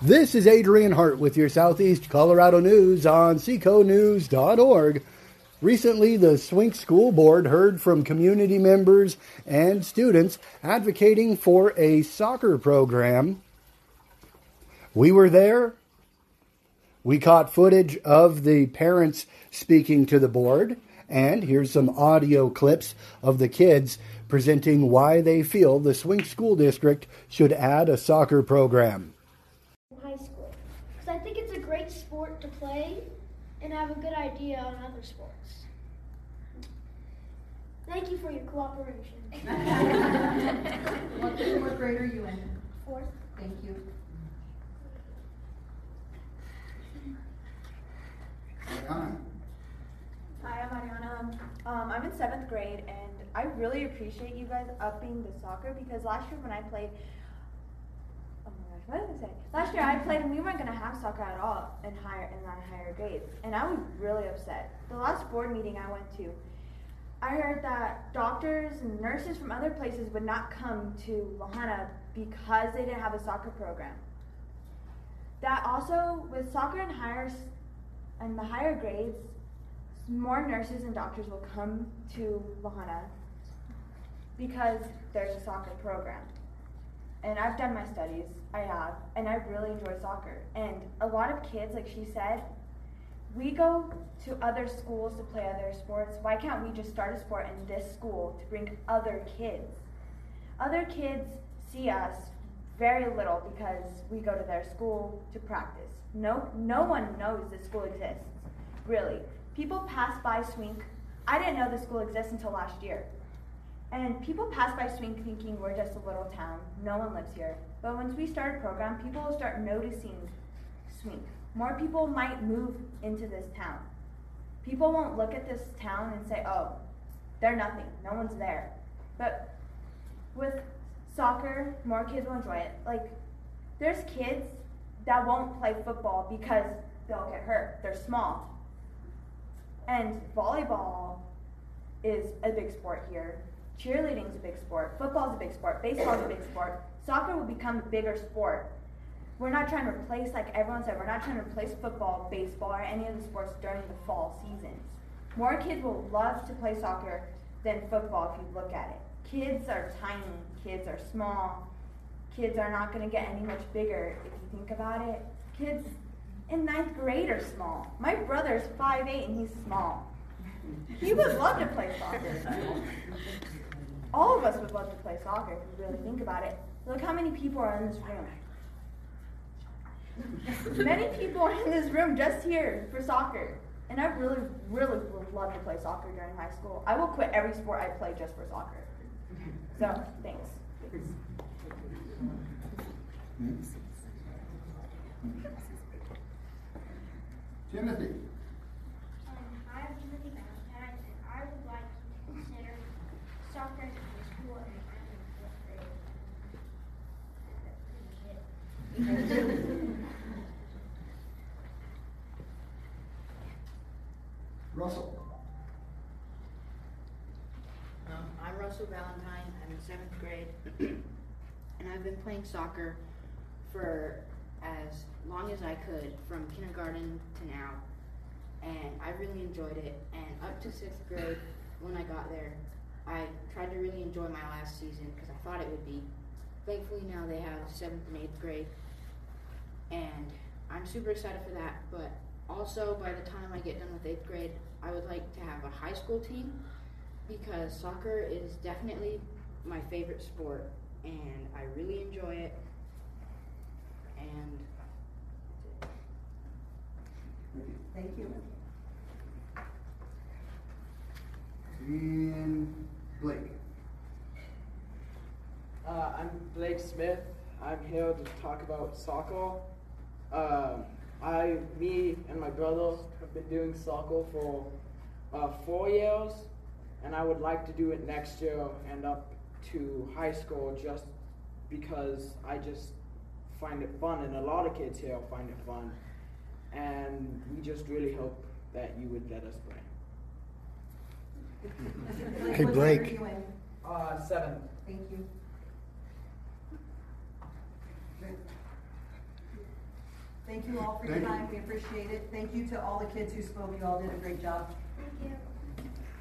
This is Adrian Hart with your Southeast Colorado News on seconews.org. Recently, the Swink School Board heard from community members and students advocating for a soccer program. We were there. We caught footage of the parents speaking to the board, and here's some audio clips of the kids presenting why they feel the Swink School District should add a soccer program. high school because I think it's a great sport to play and have a good idea on other sports. Thank you for your cooperation. What, what grade are you in? Fourth. Thank you. Mariana. Hi, I'm Ariana. Um, I'm in seventh grade, and I really appreciate you guys upping the soccer because last year when I played, oh my gosh, what did I say? Last year I played and we weren't gonna have soccer at all in higher in our higher grades, and I was really upset. The last board meeting I went to, I heard that doctors and nurses from other places would not come to La Junta because they didn't have a soccer program. That also with soccer in higher and the higher grades, more nurses and doctors will come to La Junta because there's a soccer program. And I've done my studies, I have, and I really enjoy soccer. And a lot of kids, like she said, we go to other schools to play other sports. Why can't we just start a sport in this school to bring other kids? Other kids see us very little because we go to their school to practice. No, no one knows this school exists, really. People pass by Swink. I didn't know the school exists until last year. And people pass by Swink thinking we're just a little town. No one lives here. But once we start a program, people will start noticing Swink. More people might move into this town. People won't look at this town and say, oh, they're nothing. No one's there. But with soccer, more kids will enjoy it. Like, there's kids that won't play football because they'll get hurt. They're small. And volleyball is a big sport here. Cheerleading is a big sport. Football is a big sport. Baseball is a big sport. Soccer will become a bigger sport. We're not trying to replace, like everyone said, we're not trying to replace football, baseball, or any of the sports during the fall seasons. More kids will love to play soccer than football if you look at it. Kids are tiny, kids are small, kids are not going to get any much bigger if you think about it. Kids in ninth grade are small. My brother's 5'8 and he's small. He would love to play soccer. All of us would love to play soccer if you really think about it. Look how many people are in this room. Many people are in this room just here for soccer. And I really, really would love to play soccer during high school. I will quit every sport I play just for soccer. So, thanks. Timothy. Um, hi, I'm Timothy Valentine, and I would like to consider soccer in high school and I'm in fourth grade. That's pretty it. Russell. Um, I'm Russell Valentine. I'm in seventh grade, and I've been playing soccer for as long as I could, from kindergarten to now. And I really enjoyed it. And up to sixth grade, when I got there, I tried to really enjoy my last season because I thought it would be. Thankfully, now they have seventh and eighth grade, and I'm super excited for that. But also, by the time I get done with eighth grade, I would like to have a high school team because soccer is definitely my favorite sport and I really enjoy it. And Thank you. And Blake. Uh, I'm Blake Smith. I'm here to talk about soccer. Um, I, me, and my brother have been doing soccer for uh, four years, and I would like to do it next year and up to high school just because I just find it fun, and a lot of kids here find it fun. And we just really hope that you would let us play. Hey, What Blake. are? Uh, seven. Thank you. Thank you all for your Thank you. time, we appreciate it. Thank you to all the kids who spoke, you all did a great job.